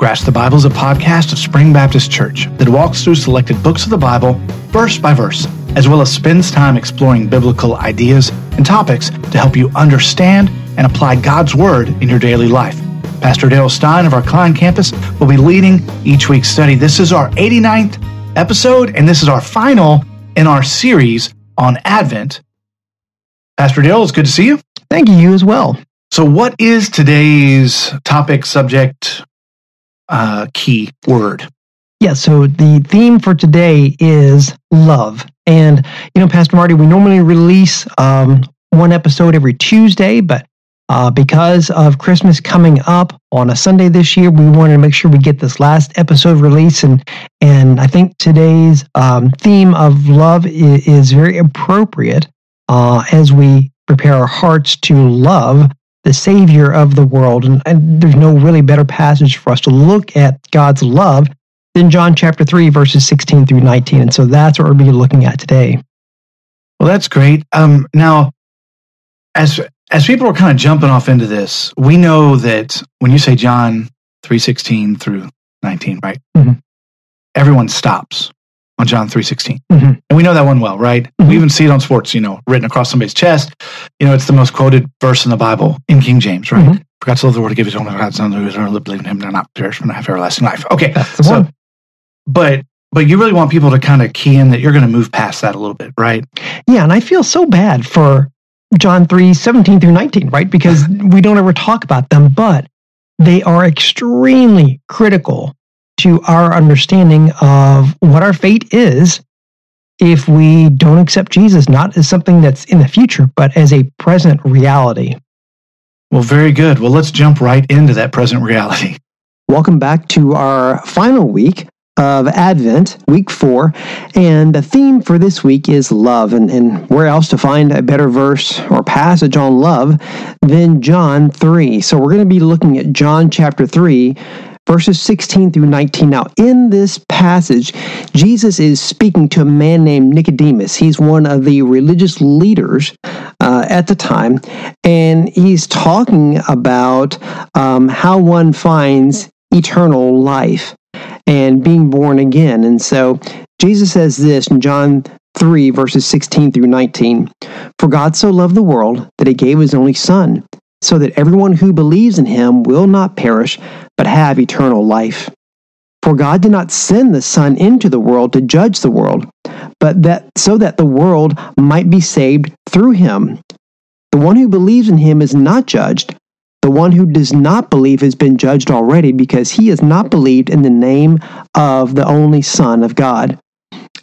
Grasp the Bible is a podcast of Spring Baptist Church that walks through selected books of the Bible, verse by verse, as well as spends time exploring biblical ideas and topics to help you understand and apply God's Word in your daily life. Pastor Dale Stein of our Klein campus will be leading each week's study. This is our 89th episode, and this is our final in our series on Advent. Pastor Dale, it's good to see you. Thank you, you as well. So, what is today's topic, subject, uh, key word? Yeah, so the theme for today is love. And, you know, Pastor Marty, we normally release um, one episode every Tuesday, but uh, because of Christmas coming up on a Sunday this year, we wanted to make sure we get this last episode released. And, and I think today's um, theme of love is, is very appropriate uh, as we prepare our hearts to love the Savior of the world. And, and, there's no really better passage for us to look at God's love than John chapter 3, verses 16 through 19. And so that's what we're going to be looking at today. Well, that's great. Um, now, as as people are kind of jumping off into this, we know that when you say John 3:16 through 19, right? Mm-hmm. Everyone stops on John 3:16. Mm-hmm. And we know that one well, right? Mm-hmm. We even see it on sports, you know, written across somebody's chest. You know, it's the most quoted verse in the Bible in King James, right? Mm-hmm. For God to love the world to give his only God son who is only believe in him and not perish from have everlasting life. Okay. so one. but but you really want people to kind of key in that you're going to move past that a little bit, right? Yeah, and I feel so bad for John 3, 17 through 19, right? Because we don't ever talk about them, but they are extremely critical to our understanding of what our fate is if we don't accept Jesus, not as something that's in the future, but as a present reality. Well, very good. Well, let's jump right into that present reality. Welcome back to our final week of Advent, week four. And the theme for this week is love. And, and where else to find a better verse or passage on love than John 3? So we're going to be looking at John chapter 3 verses 16 through 19. Now, in this passage, Jesus is speaking to a man named Nicodemus. He's one of the religious leaders uh, at the time, and he's talking about um, how one finds eternal life and being born again. And so, Jesus says this in John 3, verses 16 through 19 For God so loved the world that he gave his only Son so that everyone who believes in him will not perish, but have eternal life. For God did not send the Son into the world to judge the world, but that so that the world might be saved through him. The one who believes in him is not judged. The one who does not believe has been judged already because he has not believed in the name of the only Son of God.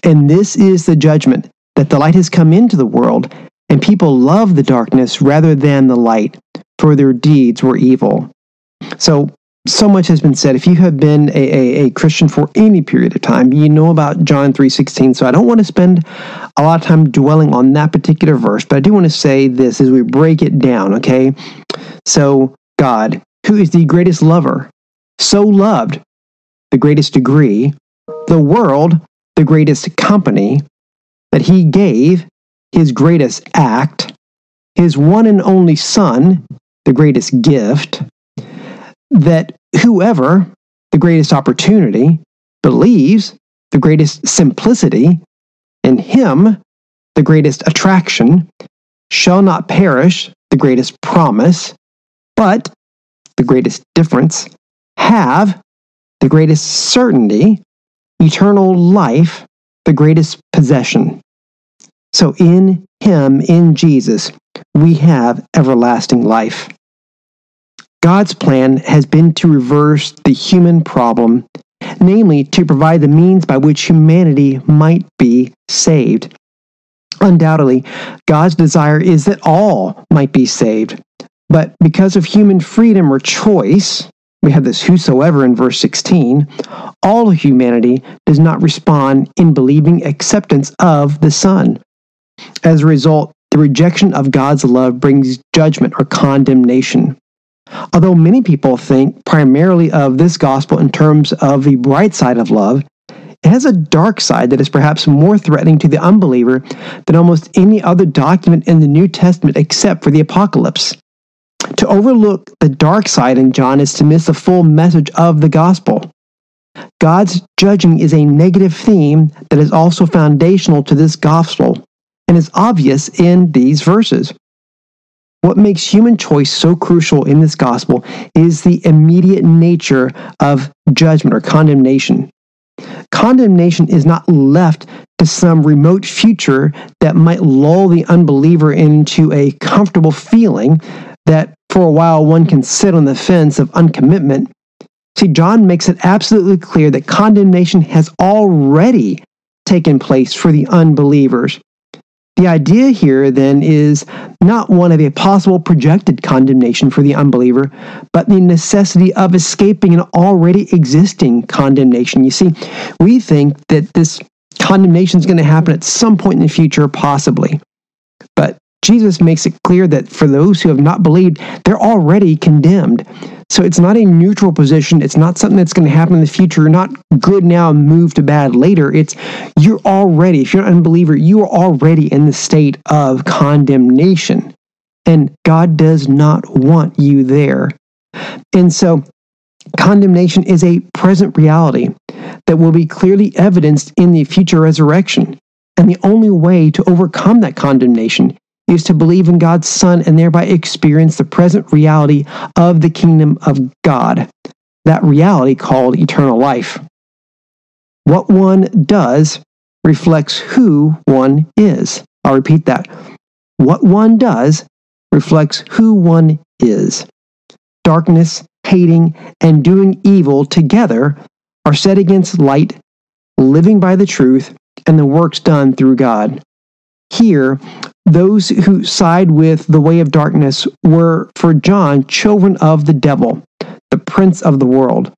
And this is the judgment that the light has come into the world, and people love the darkness rather than the light for their deeds were evil. So, so much has been said. If you have been a, a, a, Christian for any period of time, you know about John 3.16. So I don't want to spend a lot of time dwelling on that particular verse, but I do want to say this as we break it down, okay? So God, who is the greatest lover, so loved the greatest degree, the world, the greatest company, that he gave his greatest act, his one and only Son, the greatest gift, that whoever, the greatest opportunity, believes, the greatest simplicity, in him, the greatest attraction, shall not perish, the greatest promise, but the greatest difference, have the greatest certainty, eternal life, the greatest possession. So in him, in Jesus, we have everlasting life. God's plan has been to reverse the human problem, namely to provide the means by which humanity might be saved. Undoubtedly, God's desire is that all might be saved. But because of human freedom or choice, we have this whosoever in verse 16, all humanity does not respond in believing acceptance of the Son. As a result, the rejection of God's love brings judgment or condemnation. Although many people think primarily of this gospel in terms of the bright side of love, it has a dark side that is perhaps more threatening to the unbeliever than almost any other document in the New Testament except for the Apocalypse. To overlook the dark side in John is to miss the full message of the gospel. God's judging is a negative theme that is also foundational to this gospel and is obvious in these verses. What makes human choice so crucial in this gospel is the immediate nature of judgment or condemnation. Condemnation is not left to some remote future that might lull the unbeliever into a comfortable feeling that for a while one can sit on the fence of uncommitment. See, John makes it absolutely clear that condemnation has already taken place for the unbelievers. The idea here then is not one of a possible projected condemnation for the unbeliever, but the necessity of escaping an already existing condemnation. You see, we think that this condemnation is going to happen at some point in the future, possibly. But Jesus makes it clear that for those who have not believed, they're already condemned. So it's not a neutral position. It's not something that's going to happen in the future. You're not good now and move to bad later. It's you're already, if you're an unbeliever, you are already in the state of condemnation. And God does not want you there. And so condemnation is a present reality that will be clearly evidenced in the future resurrection. And the only way to overcome that condemnation is to believe in God's Son and thereby experience the present reality of the kingdom of God, that reality called eternal life. What one does reflects who one is. I'll repeat that. What one does reflects who one is. Darkness, hating, and doing evil together are set against light, living by the truth, and the works done through God. Here, those who side with the way of darkness were, for John, children of the devil, the prince of the world.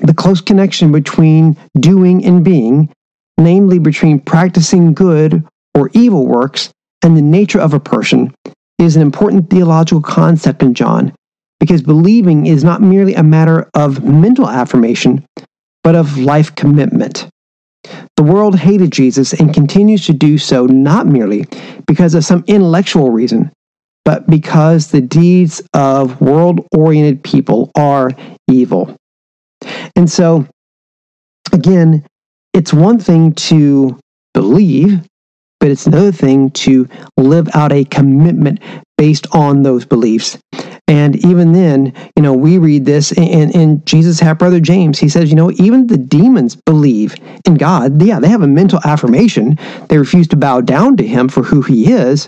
The close connection between doing and being, namely between practicing good or evil works and the nature of a person, is an important theological concept in John because believing is not merely a matter of mental affirmation, but of life commitment. The world hated Jesus and continues to do so not merely because of some intellectual reason, but because the deeds of world oriented people are evil. And so, again, it's one thing to believe, but it's another thing to live out a commitment based on those beliefs. And even then, you know, we read this in, in Jesus' half brother James. He says, you know, even the demons believe in God. Yeah, they have a mental affirmation. They refuse to bow down to him for who he is,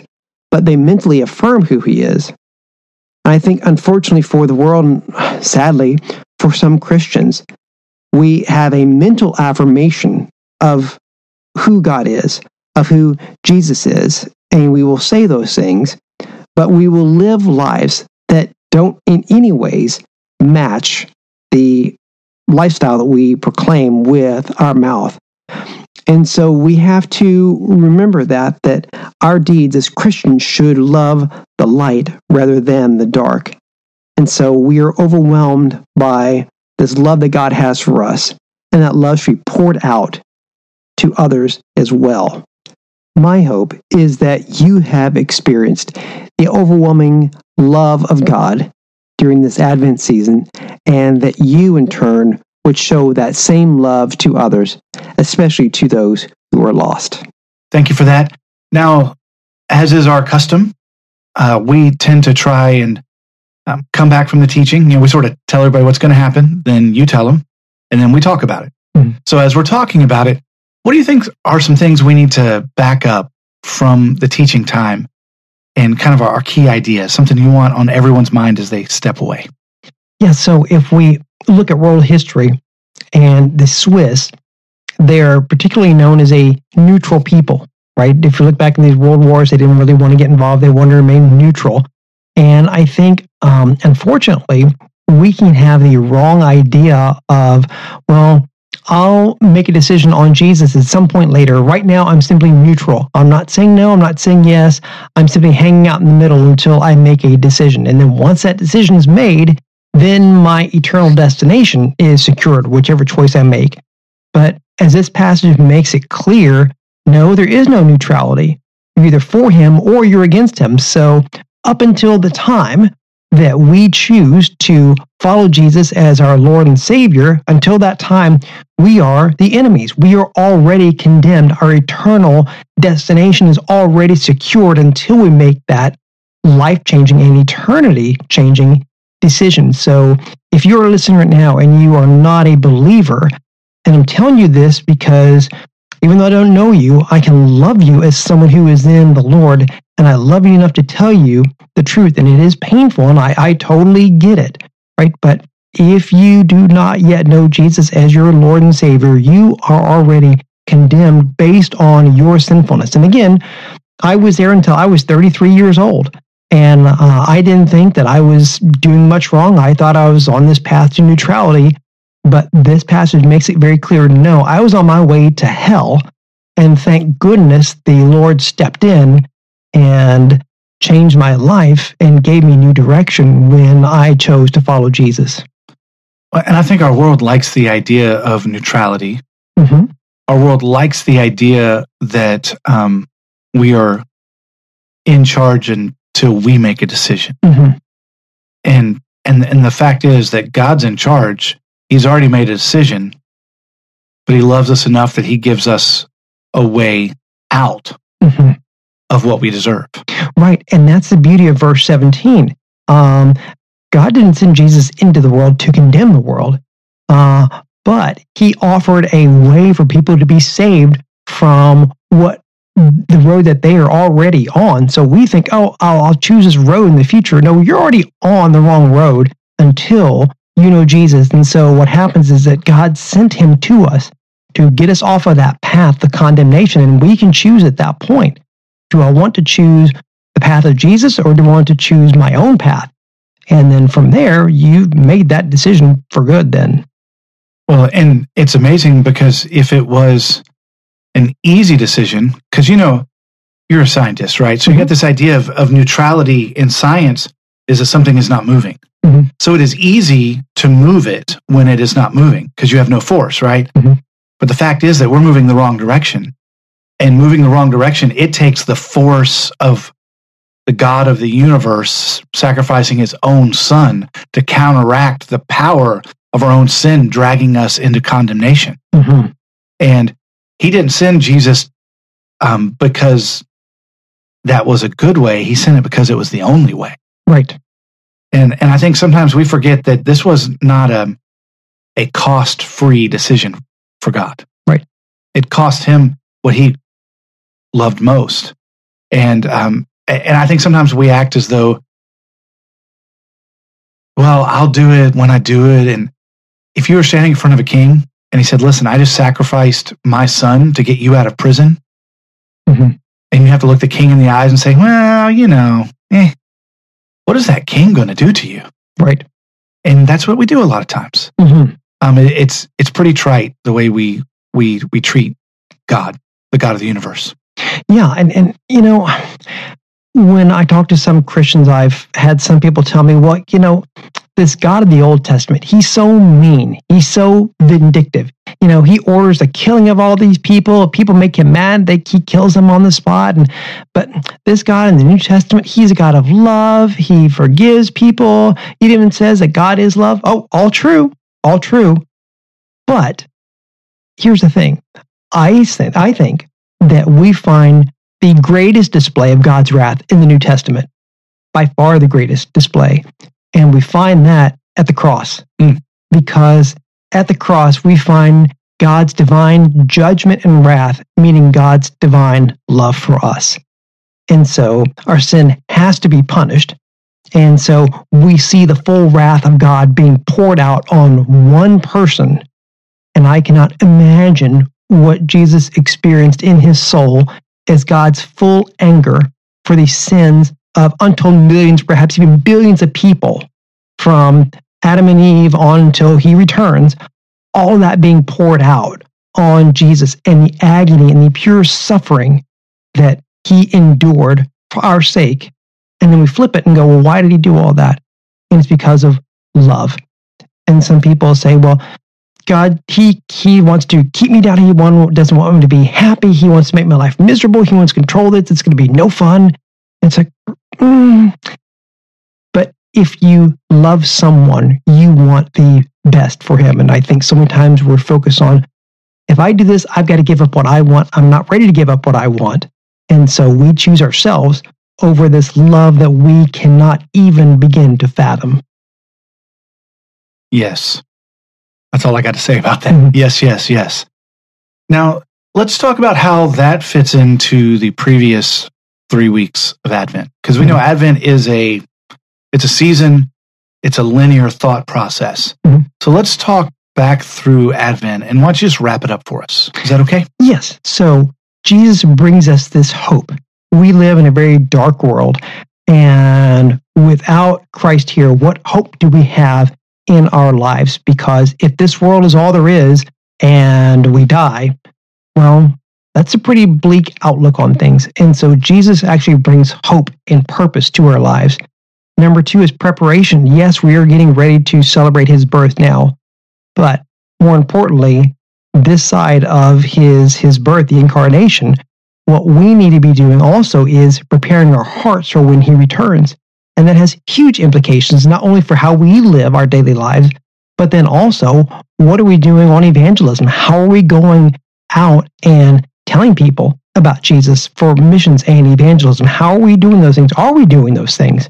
but they mentally affirm who he is. And I think, unfortunately, for the world, and sadly, for some Christians, we have a mental affirmation of who God is, of who Jesus is, and we will say those things, but we will live lives that don't in any ways match the lifestyle that we proclaim with our mouth. And so we have to remember that that our deeds as Christians should love the light rather than the dark. And so we are overwhelmed by this love that God has for us, and that love should be poured out to others as well. My hope is that you have experienced the overwhelming love of God during this Advent season, and that you, in turn, would show that same love to others, especially to those who are lost. Thank you for that. Now, as is our custom, uh, we tend to try and um, come back from the teaching. You know, we sort of tell everybody what's going to happen, then you tell them, and then we talk about it. Mm. So, as we're talking about it, what do you think are some things we need to back up from the teaching time and kind of our, our key ideas, something you want on everyone's mind as they step away? Yeah, so if we look at world history and the Swiss, they're particularly known as a neutral people, right? If you look back in these world wars, they didn't really want to get involved, they wanted to remain neutral. And I think, um, unfortunately, we can have the wrong idea of, well, I'll make a decision on Jesus at some point later. Right now, I'm simply neutral. I'm not saying no, I'm not saying yes. I'm simply hanging out in the middle until I make a decision. And then once that decision is made, then my eternal destination is secured, whichever choice I make. But as this passage makes it clear, no, there is no neutrality. You're either for him or you're against him. So, up until the time that we choose to follow Jesus as our Lord and Savior, until that time, we are the enemies. We are already condemned. Our eternal destination is already secured until we make that life changing and eternity changing decision. So if you're listening right now and you are not a believer, and I'm telling you this because even though I don't know you, I can love you as someone who is in the Lord. And I love you enough to tell you the truth. And it is painful, and I, I totally get it, right? But if you do not yet know Jesus as your Lord and Savior, you are already condemned based on your sinfulness. And again, I was there until I was 33 years old. And uh, I didn't think that I was doing much wrong. I thought I was on this path to neutrality. But this passage makes it very clear no, I was on my way to hell. And thank goodness the Lord stepped in and changed my life and gave me new direction when I chose to follow Jesus. And I think our world likes the idea of neutrality. Mm-hmm. Our world likes the idea that um, we are in charge until we make a decision. Mm-hmm. And and and the fact is that God's in charge He's already made a decision, but he loves us enough that he gives us a way out mm-hmm. Of what we deserve. Right. And that's the beauty of verse 17. Um, God didn't send Jesus into the world to condemn the world, uh, but he offered a way for people to be saved from what the road that they are already on. So we think, oh, I'll, I'll choose this road in the future. No, you're already on the wrong road until you know Jesus. And so what happens is that God sent him to us to get us off of that path, the condemnation. And we can choose at that point. Do I want to choose the path of Jesus or do I want to choose my own path? And then from there, you've made that decision for good then. Well, and it's amazing because if it was an easy decision, because you know, you're a scientist, right? So mm-hmm. you get this idea of, of neutrality in science is that something is not moving. Mm-hmm. So it is easy to move it when it is not moving because you have no force, right? Mm-hmm. But the fact is that we're moving the wrong direction. And moving the wrong direction, it takes the force of the God of the universe sacrificing his own son to counteract the power of our own sin, dragging us into condemnation. Mm-hmm. And he didn't send Jesus um, because that was a good way. He sent it because it was the only way. Right. And and I think sometimes we forget that this was not a a cost free decision for God. Right. It cost him what he loved most. And um and I think sometimes we act as though, well, I'll do it when I do it. And if you were standing in front of a king and he said, listen, I just sacrificed my son to get you out of prison. Mm-hmm. And you have to look the king in the eyes and say, well, you know, eh, what is that king going to do to you? Right. And that's what we do a lot of times. Mm-hmm. Um, it, it's it's pretty trite the way we we we treat God, the God of the universe. Yeah, and and you know, when I talk to some Christians, I've had some people tell me, well, you know, this God of the Old Testament, he's so mean. He's so vindictive. You know, he orders the killing of all these people. People make him mad. They, he kills them on the spot. And but this God in the New Testament, he's a God of love. He forgives people. It even says that God is love. Oh, all true, all true. But here's the thing. I think, I think that we find the greatest display of God's wrath in the New Testament, by far the greatest display, and we find that at the cross, mm. because at the cross, we find God's divine judgment and wrath, meaning God's divine love for us. And so our sin has to be punished. And so we see the full wrath of God being poured out on one person. And I cannot imagine what Jesus experienced in his soul as God's full anger for the sins of untold millions, perhaps even billions of people from Adam and Eve on until he returns, all that being poured out on Jesus and the agony and the pure suffering that he endured for our sake. And then we flip it and go, well, why did he do all that? And it's because of love. And some people say, well, God, he he wants to keep me down. He want, doesn't want me to be happy. He wants to make my life miserable. He wants to control this. It's going to be no fun. It's like, mm, if you love someone, you want the best for him. And I think so many times we're focused on if I do this, I've got to give up what I want. I'm not ready to give up what I want. And so we choose ourselves over this love that we cannot even begin to fathom. Yes. That's all I got to say about that. Mm-hmm. Yes, yes, yes. Now, let's talk about how that fits into the previous three weeks of Advent. Because we mm-hmm. know Advent is a it's a season, it's a linear thought process. Mm-hmm. So let's talk back through Advent and why don't you just wrap it up for us? Is that okay? Yes. So Jesus brings us this hope. We live in a very dark world, and without Christ here, what hope do we have in our lives? Because if this world is all there is and we die, well, that's a pretty bleak outlook on things. And so Jesus actually brings hope and purpose to our lives. Number two is preparation. Yes, we are getting ready to celebrate his birth now, but more importantly, this side of his his birth, the incarnation, what we need to be doing also is preparing our hearts for when he returns. And that has huge implications, not only for how we live our daily lives, but then also what are we doing on evangelism? How are we going out and telling people about Jesus for missions and evangelism? How are we doing those things? Are we doing those things?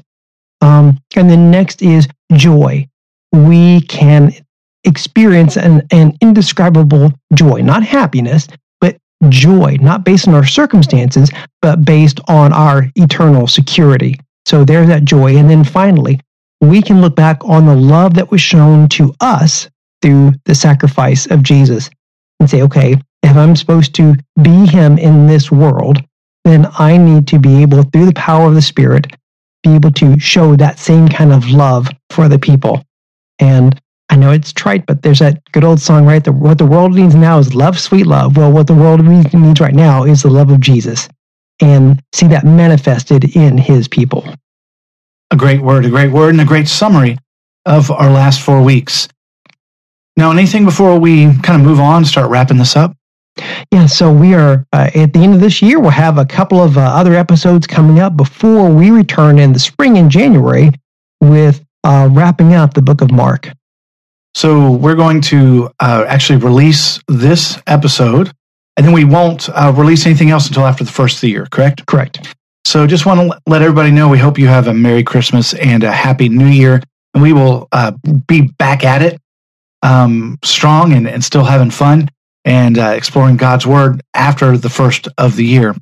Um, and then next is joy. We can experience an, an indescribable joy, not happiness, but joy, not based on our circumstances, but based on our eternal security. So there's that joy. And then finally, we can look back on the love that was shown to us through the sacrifice of Jesus and say, okay, if I'm supposed to be Him in this world, then I need to be able, through the power of the Spirit, be able to show that same kind of love for the people. And I know it's trite, but there's that good old song, right? The, what the world needs now is love, sweet love. Well, what the world needs right now is the love of Jesus and see that manifested in his people. A great word, a great word, and a great summary of our last four weeks. Now, anything before we kind of move on, start wrapping this up? Yeah, so we are uh, at the end of this year. We'll have a couple of uh, other episodes coming up before we return in the spring in January with uh, wrapping up the book of Mark. So we're going to uh, actually release this episode, and then we won't uh, release anything else until after the first of the year, correct? Correct. So just want to let everybody know we hope you have a Merry Christmas and a Happy New Year, and we will uh, be back at it um, strong and, and still having fun and uh, exploring God's Word after the first of the year.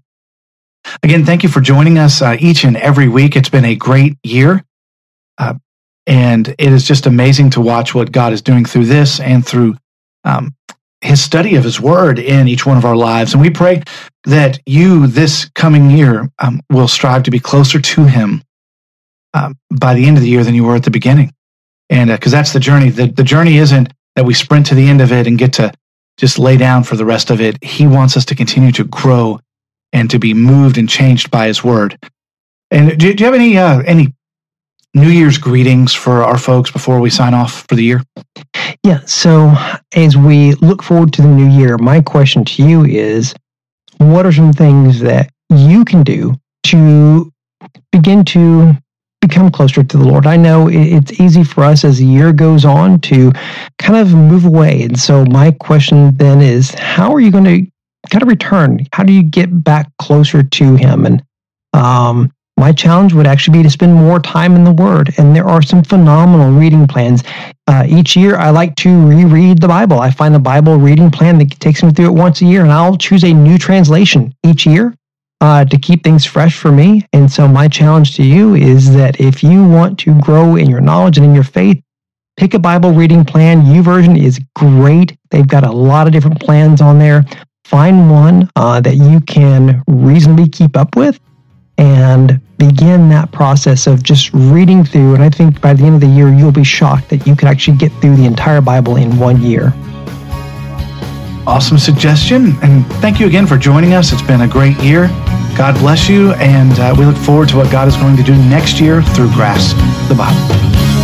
Again, thank you for joining us uh, each and every week. It's been a great year. Uh, and it is just amazing to watch what God is doing through this and through um, his study of his word in each one of our lives. And we pray that you this coming year um, will strive to be closer to him um, by the end of the year than you were at the beginning. And because uh, that's the journey, the, the journey isn't that we sprint to the end of it and get to just lay down for the rest of it. He wants us to continue to grow and to be moved and changed by His Word. And do, do you have any uh, any New Year's greetings for our folks before we sign off for the year? Yeah. So as we look forward to the new year, my question to you is, what are some things that you can do to begin to become closer to the Lord. I know it's easy for us as the year goes on to kind of move away. And so my question then is, how are you going to kind of return? How do you get back closer to Him? And um, my challenge would actually be to spend more time in the Word. And there are some phenomenal reading plans. Uh, each year, I like to reread the Bible. I find the Bible reading plan that takes me through it once a year, and I'll choose a new translation each year uh, to keep things fresh for me. And so, my challenge to you is that if you want to grow in your knowledge and in your faith, pick a Bible reading plan. YouVersion is great. They've got a lot of different plans on there. Find one uh, that you can reasonably keep up with and begin that process of just reading through. And I think by the end of the year, you'll be shocked that you could actually get through the entire Bible in one year. Awesome suggestion. And thank you again for joining us. It's been a great year. God bless you. And uh, we look forward to what God is going to do next year through Grasp the Bible.